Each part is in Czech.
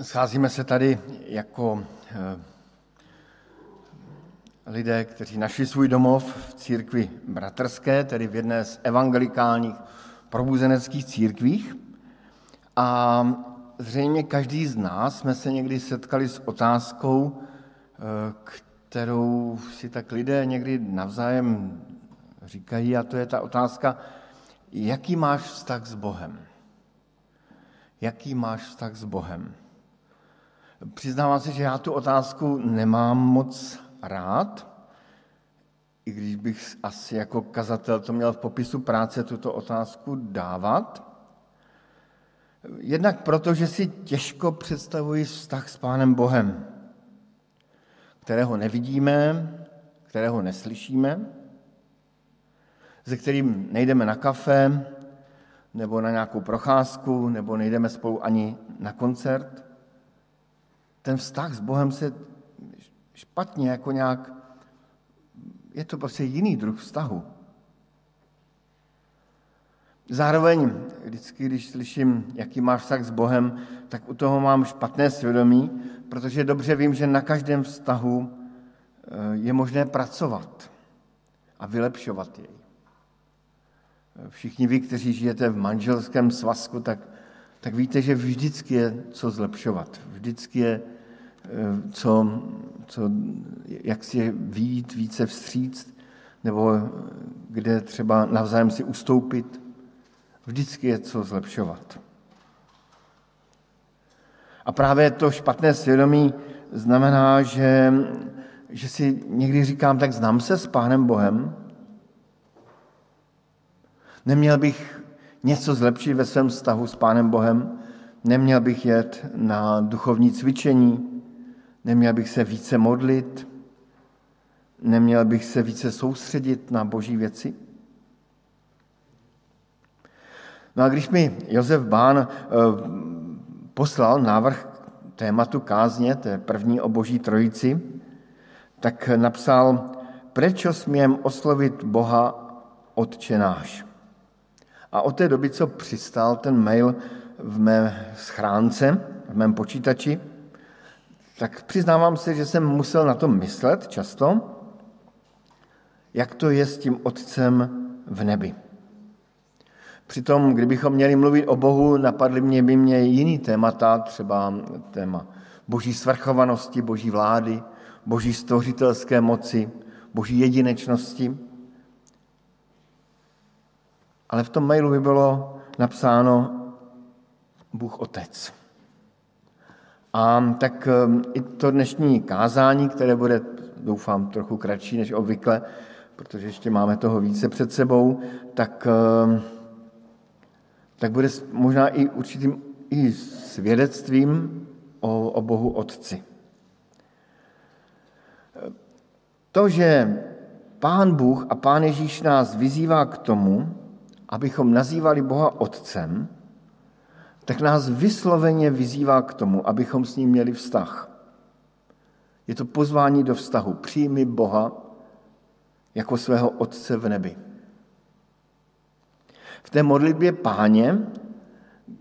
Scházíme se tady jako eh, lidé, kteří našli svůj domov v církvi bratrské, tedy v jedné z evangelikálních probuzeneckých církvích. A zřejmě každý z nás jsme se někdy setkali s otázkou, eh, kterou si tak lidé někdy navzájem říkají, a to je ta otázka, jaký máš vztah s Bohem? Jaký máš vztah s Bohem? Přiznávám se, že já tu otázku nemám moc rád, i když bych asi jako kazatel to měl v popisu práce tuto otázku dávat. Jednak proto, že si těžko představuji vztah s Pánem Bohem, kterého nevidíme, kterého neslyšíme, se kterým nejdeme na kafe, nebo na nějakou procházku, nebo nejdeme spolu ani na koncert ten vztah s Bohem se špatně jako nějak, je to prostě jiný druh vztahu. Zároveň vždycky, když slyším, jaký máš vztah s Bohem, tak u toho mám špatné svědomí, protože dobře vím, že na každém vztahu eh, je možné pracovat a vylepšovat jej. Všichni vy, kteří žijete v manželském svazku, tak, tak víte, že vždycky je co zlepšovat. Vždycky je Eh, co, co, jak si je výjít více vstříct, nebo kde třeba navzájem si ustoupit. Vždycky je co zlepšovat. A právě to špatné svědomí znamená, že, že si někdy říkám, tak znám se s Pánem Bohem, neměl bych něco zlepšit ve svém vztahu s Pánem Bohem, neměl bych jet na duchovní cvičení, Neměl bych se více modlit? Neměl bych se více soustředit na boží věci? No a když mi Josef Bán eh, poslal návrh tématu kázně, té první o boží trojici, tak napsal, proč směm oslovit Boha odčenáš. A od té doby, co přistál ten mail v mé schránce, v mém počítači, tak přiznávám se, že jsem musel na to myslet často, jak to je s tím Otcem v nebi. Přitom, kdybychom měli mluvit o Bohu, napadly mě by mě jiný témata, třeba téma boží svrchovanosti, boží vlády, boží stvořitelské moci, boží jedinečnosti. Ale v tom mailu by bylo napsáno Bůh Otec. A tak um, i to dnešní kázání, které bude, doufám, trochu kratší než obvykle, protože ještě máme toho více před sebou, tak, um, tak bude možná i určitým i svědectvím o, o Bohu Otci. To, že Pán Bůh a Pán Ježíš nás vyzývá k tomu, abychom nazývali Boha Otcem, tak nás vysloveně vyzývá k tomu, abychom s ním měli vztah. Je to pozvání do vztahu. Přijmi Boha jako svého Otce v nebi. V té modlitbě páně,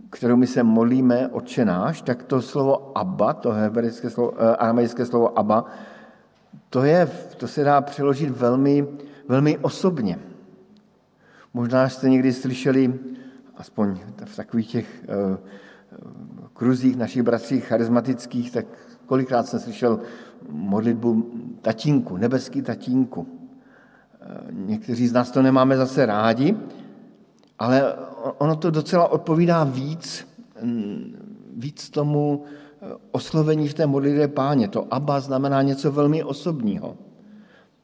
kterou my se modlíme, odčenáš, tak to slovo Abba, to hebrejské slovo, eh, aramejské slovo Abba, to, je, to se dá přeložit velmi, velmi osobně. Možná jste někdy slyšeli aspoň v takových těch eh, kruzích našich bratří charismatických, tak kolikrát jsem slyšel modlitbu tatínku, nebeský tatínku. Eh, někteří z nás to nemáme zase rádi, ale ono to docela odpovídá víc, mm, víc tomu eh, oslovení v té modlitbě páně. To Abba znamená něco velmi osobního.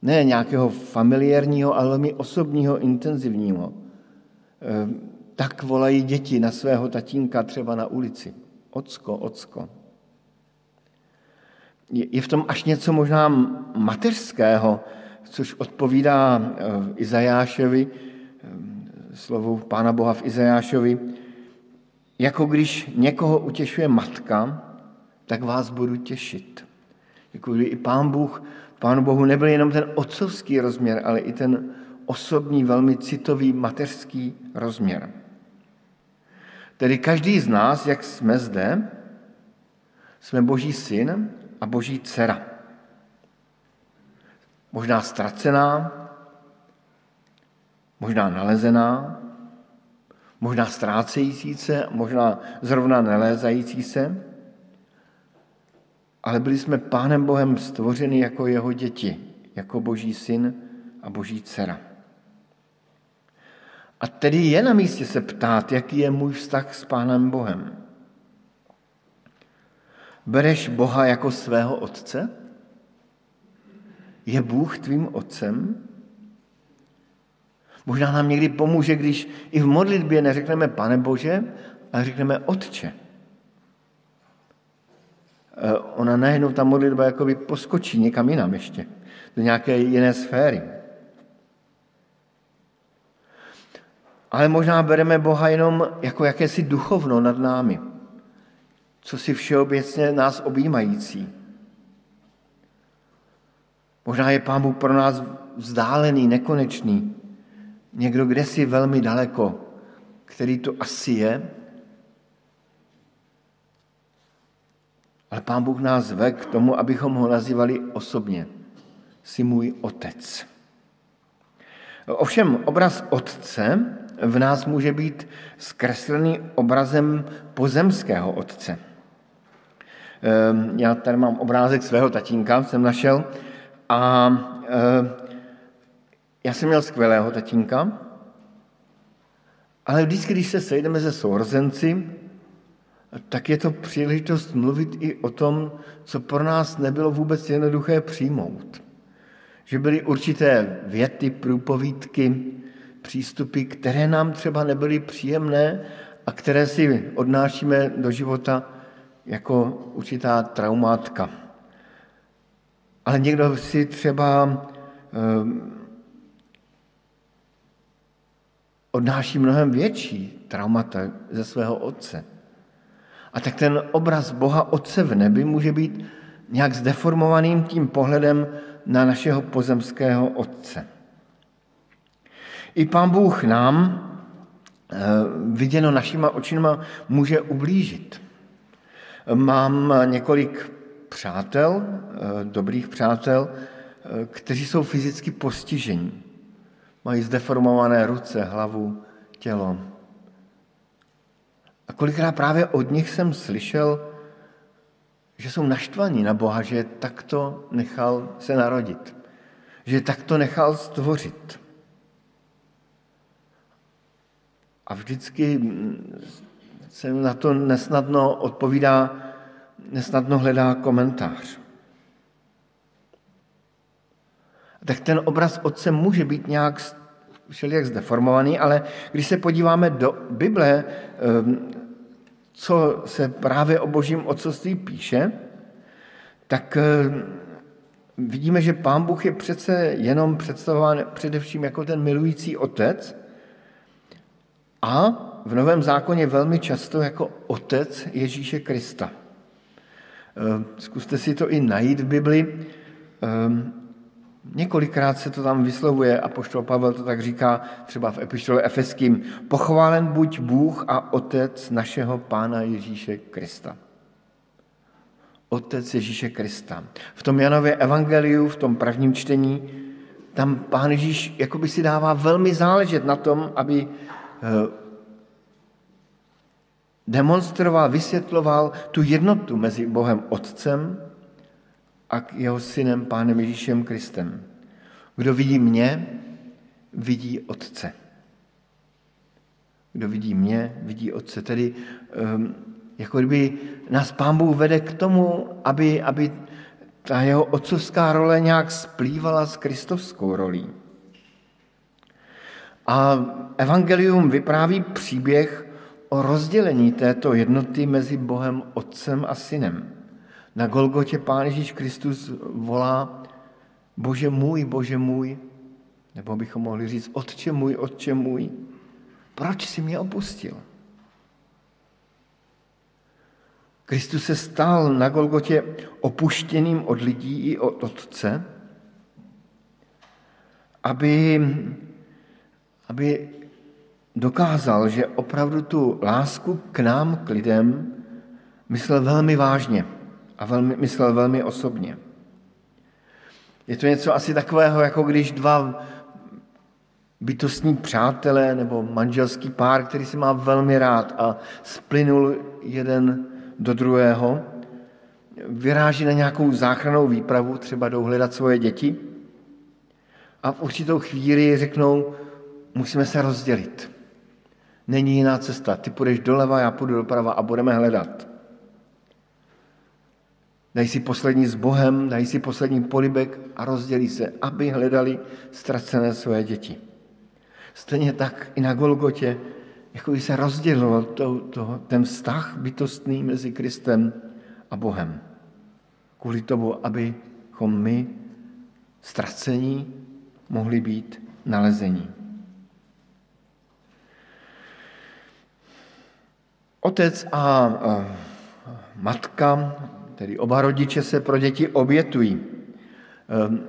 Ne nějakého familiárního, ale velmi osobního, intenzivního tak volají děti na svého tatínka třeba na ulici. Ocko, ocko. Je v tom až něco možná mateřského, což odpovídá eh, Izajášovi, eh, slovu Pána Boha v Izajášovi, jako když někoho utěšuje matka, tak vás budu těšit. Jako i Pán Bůh, Pánu Bohu nebyl jenom ten otcovský rozměr, ale i ten osobní, velmi citový mateřský rozměr. Tedy každý z nás, jak jsme zde, Jsme boží syn a boží dcera. Možná ztracená, možná nalezená, možná ztrácející se, možná zrovna nelézající se, ale byli jsme Pánem Bohem stvořeni jako jeho děti, jako boží syn a boží dcera. A tedy je na místě se ptát, jaký je můj vztah s Pánem Bohem. Bereš Boha jako svého otce? Je Bůh tvým otcem? Možná nám někdy pomůže, když i v modlitbě neřekneme Pane Bože, ale řekneme Otče. Eh, ona najednou ta modlitba jakoby poskočí někam jinam ještě, do nějaké jiné sféry. Ale možná bereme Boha jenom jako jakési duchovno nad námi, co si všeobecně nás objímající. Možná je Pán Bůh pro nás vzdálený, nekonečný, někdo kde si velmi daleko, který to asi je, ale Pán Bůh nás ve k tomu, abychom ho nazývali osobně. Jsi můj otec. Ovšem obraz otce v nás může být zkreslený obrazem pozemského otce. Ehm, já tady mám obrázek svého tatínka, jsem našel, a ehm, já jsem měl skvělého tatínka, ale vždycky, když se sejdeme ze sourozenci, tak je to příležitost mluvit i o tom, co pro nás nebylo vůbec jednoduché přijmout. Že byly určité věty, průpovídky, přístupy, které nám třeba nebyly příjemné a které si odnášíme do života jako určitá traumátka. Ale někdo si třeba um, odnáší mnohem větší traumata ze svého otce. A tak ten obraz Boha Otce v nebi může být nějak zdeformovaným tím pohledem na našeho pozemského Otce. I Pán Bůh nám, eh, viděno našima očima, může ublížit. Mám několik přátel, eh, dobrých přátel, eh, kteří jsou fyzicky postižení. Mají zdeformované ruce, hlavu, tělo. Kolikrát právě od nich jsem slyšel, že jsou naštvaní na Boha, že takto nechal se narodit, že takto nechal stvořit. A vždycky se na to nesnadno odpovídá, nesnadno hledá komentář. Tak ten obraz otce může být nějak všelijak zdeformovaný, ale když se podíváme do Bible, ehm, co se právě o božím otcovství píše, tak ehm, vidíme, že pán Bůh je přece jenom představován především jako ten milující otec a v Novém zákoně velmi často jako otec Ježíše Krista. Ehm, zkuste si to i najít v Bibli. Několikrát se to tam vyslovuje a poštol Pavel to tak říká třeba v epištole Efeským. Pochválen buď Bůh a Otec našeho Pána Ježíše Krista. Otec Ježíše Krista. V tom Janově evangeliu, v tom prvním čtení, tam Pán Ježíš jakoby si dává velmi záležet na tom, aby eh, demonstroval, vysvětloval tu jednotu mezi Bohem Otcem a k jeho synem, pánem Ježíšem Kristem. Kdo vidí mě, vidí Otce. Kdo vidí mě, vidí Otce. Tedy um, jako kdyby nás Pán Bůh vede k tomu, aby, aby ta jeho otcovská role nějak splývala s kristovskou rolí. A Evangelium vypráví příběh o rozdělení této jednoty mezi Bohem Otcem a Synem. Na Golgotě Pán Ježíš Kristus volá Bože můj, Bože můj, nebo bychom mohli říct Otče můj, Otče můj, proč jsi mě opustil? Kristus se stal na Golgotě opuštěným od lidí i od Otce, aby, aby dokázal, že opravdu tu lásku k nám, k lidem, myslel velmi vážně a velmi, myslel velmi osobně. Je to něco asi takového, jako když dva bytostní přátelé nebo manželský pár, který si má velmi rád a splynul jeden do druhého, vyráží na nějakou záchranou výpravu, třeba jdou hledat svoje děti a v určitou chvíli řeknou, musíme se rozdělit. Není jiná cesta. Ty půjdeš doleva, já půjdu doprava a budeme hledat. Dají si poslední s Bohem, dají si poslední polibek a rozdělí se, aby hledali ztracené svoje děti. Stejně tak i na Golgotě, jako by se rozdělil to, to, ten vztah bytostný mezi Kristem a Bohem. Kvůli tomu, abychom my ztracení mohli být nalezení. Otec a matka, tedy oba rodiče se pro děti obětují. Ehm,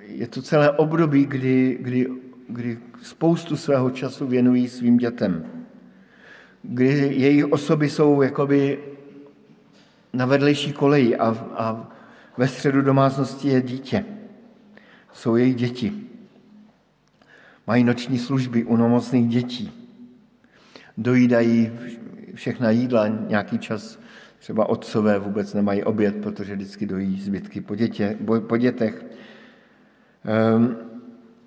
je to celé období, kdy, kdy, kdy spoustu svého času věnují svým dětem. Kdy jejich osoby jsou jakoby na vedlejší koleji a, a ve středu domácnosti je dítě. Jsou jejich děti. Mají noční služby u nemocných dětí. Dojídají všechna jídla nějaký čas. Třeba otcové vůbec nemají oběd, protože vždycky dojí zbytky po, dětě, po dětech. Um,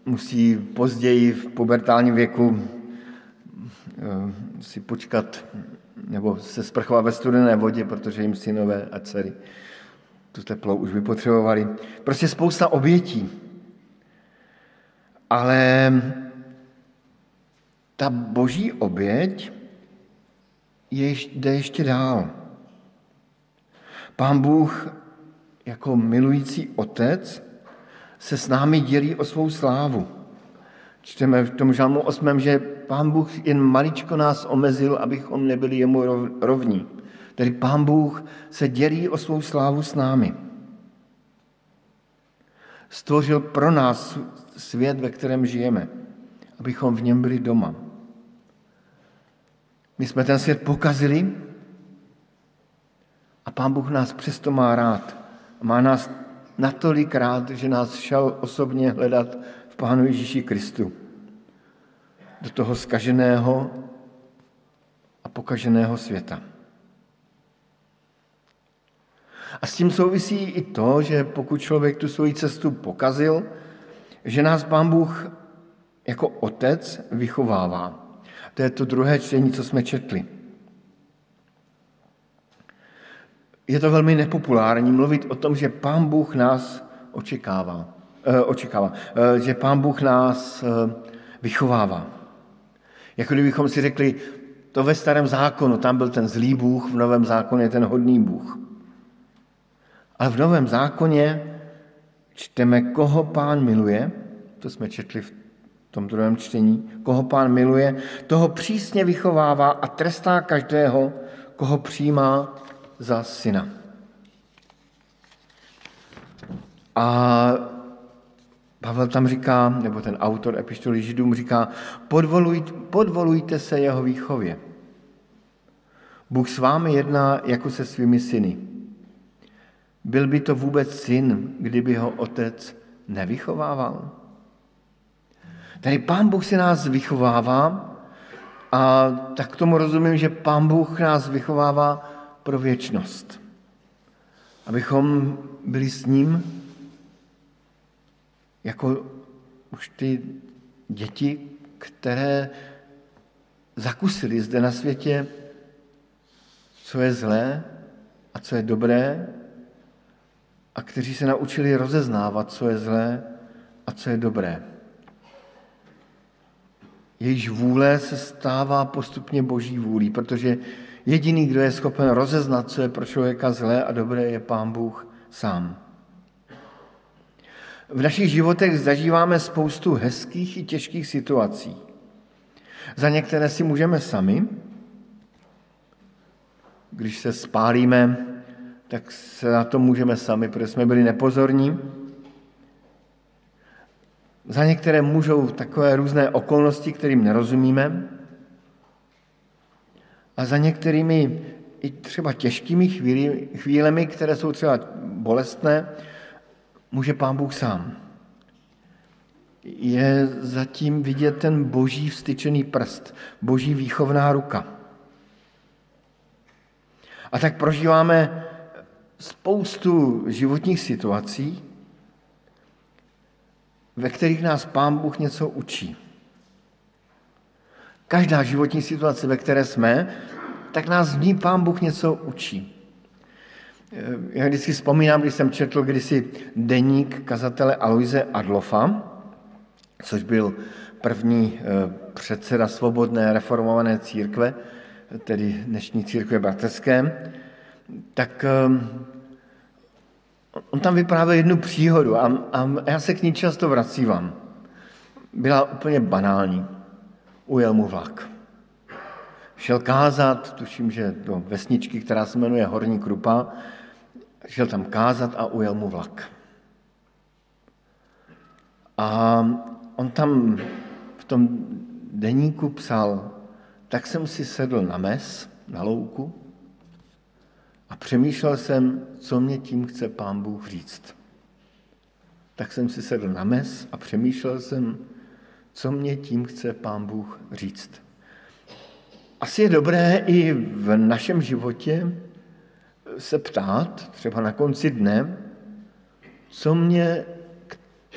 musí později v pubertálním věku um, si počkat nebo se sprchovat ve studené vodě, protože jim synové a dcery tu teplou už by potřebovali. Prostě spousta obětí. Ale ta boží oběť je, jde ještě dál. Pán Bůh jako milující otec se s námi dělí o svou slávu. Čteme v tom žalmu osmém, že pán Bůh jen maličko nás omezil, abychom nebyli jemu rovní. Tedy pán Bůh se dělí o svou slávu s námi. Stvořil pro nás svět, ve kterém žijeme, abychom v něm byli doma. My jsme ten svět pokazili a Pán Bůh nás přesto má rád. Má nás natolik rád, že nás šel osobně hledat v Pánu Ježíši Kristu. Do toho skaženého a pokaženého světa. A s tím souvisí i to, že pokud člověk tu svoji cestu pokazil, že nás Pán Bůh jako otec vychovává. To je to druhé čtení, co jsme četli. Je to velmi nepopulární mluvit o tom, že Pán Bůh nás očekává, eh, očekává eh, že Pán Bůh nás eh, vychovává. Jako kdybychom si řekli, to ve starém zákonu, tam byl ten zlý Bůh, v novém zákoně je ten hodný Bůh. Ale v novém zákoně čteme, koho pán miluje, to jsme četli v tom druhém čtení, koho pán miluje, toho přísně vychovává a trestá každého, koho přijímá za syna. A Pavel tam říká, nebo ten autor epištoly Židům říká, podvoluj, podvolujte se jeho výchově. Bůh s vámi jedná jako se svými syny. Byl by to vůbec syn, kdyby ho otec nevychovával? Tedy Pán Bůh si nás vychovává a tak tomu rozumím, že Pán Bůh nás vychovává pro věčnost. Abychom byli s ním jako už ty děti, které zakusili zde na světě, co je zlé a co je dobré, a kteří se naučili rozeznávat, co je zlé a co je dobré. Jejíž vůle se stává postupně boží vůlí, protože jediný, kdo je schopen rozeznat, co je pro člověka zlé a dobré, je Pán Bůh sám. V našich životech zažíváme spoustu hezkých i těžkých situací. Za některé si můžeme sami, když se spálíme, tak se na to můžeme sami, protože jsme byli nepozorní. Za některé můžou takové různé okolnosti, kterým nerozumíme. A za některými i třeba těžkými chvíli, chvílemi, které jsou třeba bolestné, může Pán Bůh sám. Je zatím vidět ten boží vstyčený prst, boží výchovná ruka. A tak prožíváme spoustu životních situací, ve kterých nás Pán Bůh něco učí. Každá životní situace, ve které jsme, tak nás v ní Pán Bůh něco učí. Já vždycky vzpomínám, když jsem četl kdysi deník kazatele Aloise Adlofa, což byl první eh, předseda svobodné reformované církve, tedy dnešní církve bratrské, tak eh, on tam vyprávěl jednu příhodu a, a já se k ní často vracívám. Byla úplně banální. Ujel mu vlak. Šel kázat, tuším, že do vesničky, která se jmenuje Horní Krupa, šel tam kázat a ujel mu vlak. A on tam v tom deníku psal, tak jsem si sedl na mes, na louku a přemýšlel jsem, co mě tím chce pán Bůh říct. Tak jsem si sedl na mes a přemýšlel jsem, co mě tím chce pán Bůh říct. Asi je dobré i v našem životě se ptát, třeba na konci dne, co mě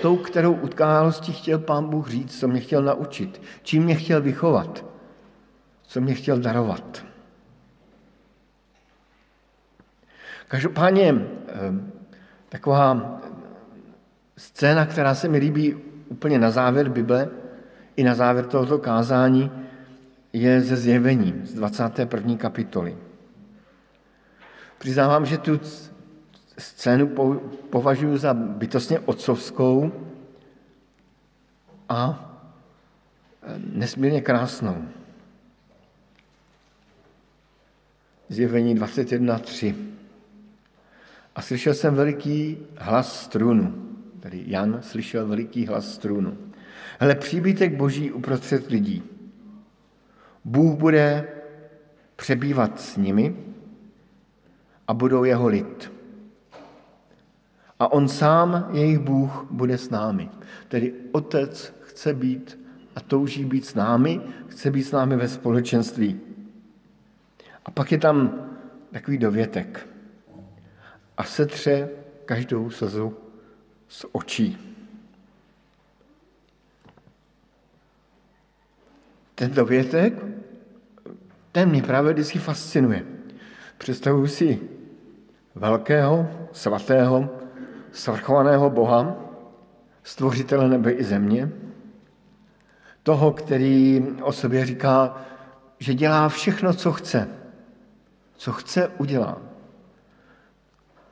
tou, kterou utkálostí chtěl pán Bůh říct, co mě chtěl naučit, čím mě chtěl vychovat, co mě chtěl darovat. Každopádně eh, taková scéna, která se mi líbí úplně na závěr Bible, i na závěr tohoto kázání, je ze zjevení z 21. kapitoly. Přiznávám, že tu scénu považuji za bytostně otcovskou a nesmírně krásnou. Zjevení 21.3. A slyšel jsem veliký hlas strunu. Tady Jan slyšel veliký hlas strunu. Hele, příbytek boží uprostřed lidí. Bůh bude přebývat s nimi a budou jeho lid. A on sám, jejich Bůh, bude s námi. Tedy Otec chce být a touží být s námi, chce být s námi ve společenství. A pak je tam takový dovětek. A setře každou slzu z očí. Ten dovětek, ten mě právě vždycky fascinuje. Představuji si velkého, svatého, svrchovaného Boha, stvořitele nebe i země, toho, který o sobě říká, že dělá všechno, co chce. Co chce, udělá.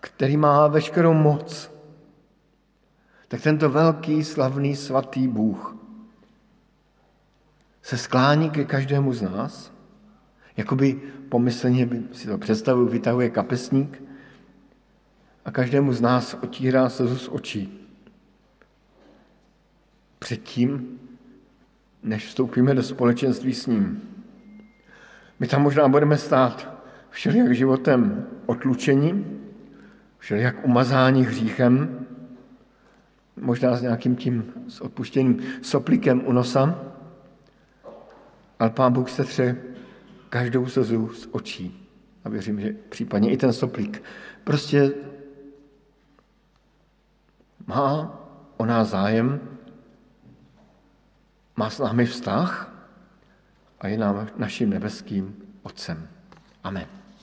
Který má veškerou moc. Tak tento velký, slavný, svatý Bůh se sklání ke každému z nás, jakoby pomyslně si to představuji, vytahuje kapesník a každému z nás otírá slzu z očí. Předtím, než vstoupíme do společenství s ním. My tam možná budeme stát všelijak životem otlučení, všelijak umazání hříchem, možná s nějakým tím s odpuštěným soplikem u nosa, ale Pán Bůh se tře každou slzu z očí. A věřím, že případně i ten soplík. Prostě má o nás zájem, má s námi vztah a je nám naším nebeským Otcem. Amen.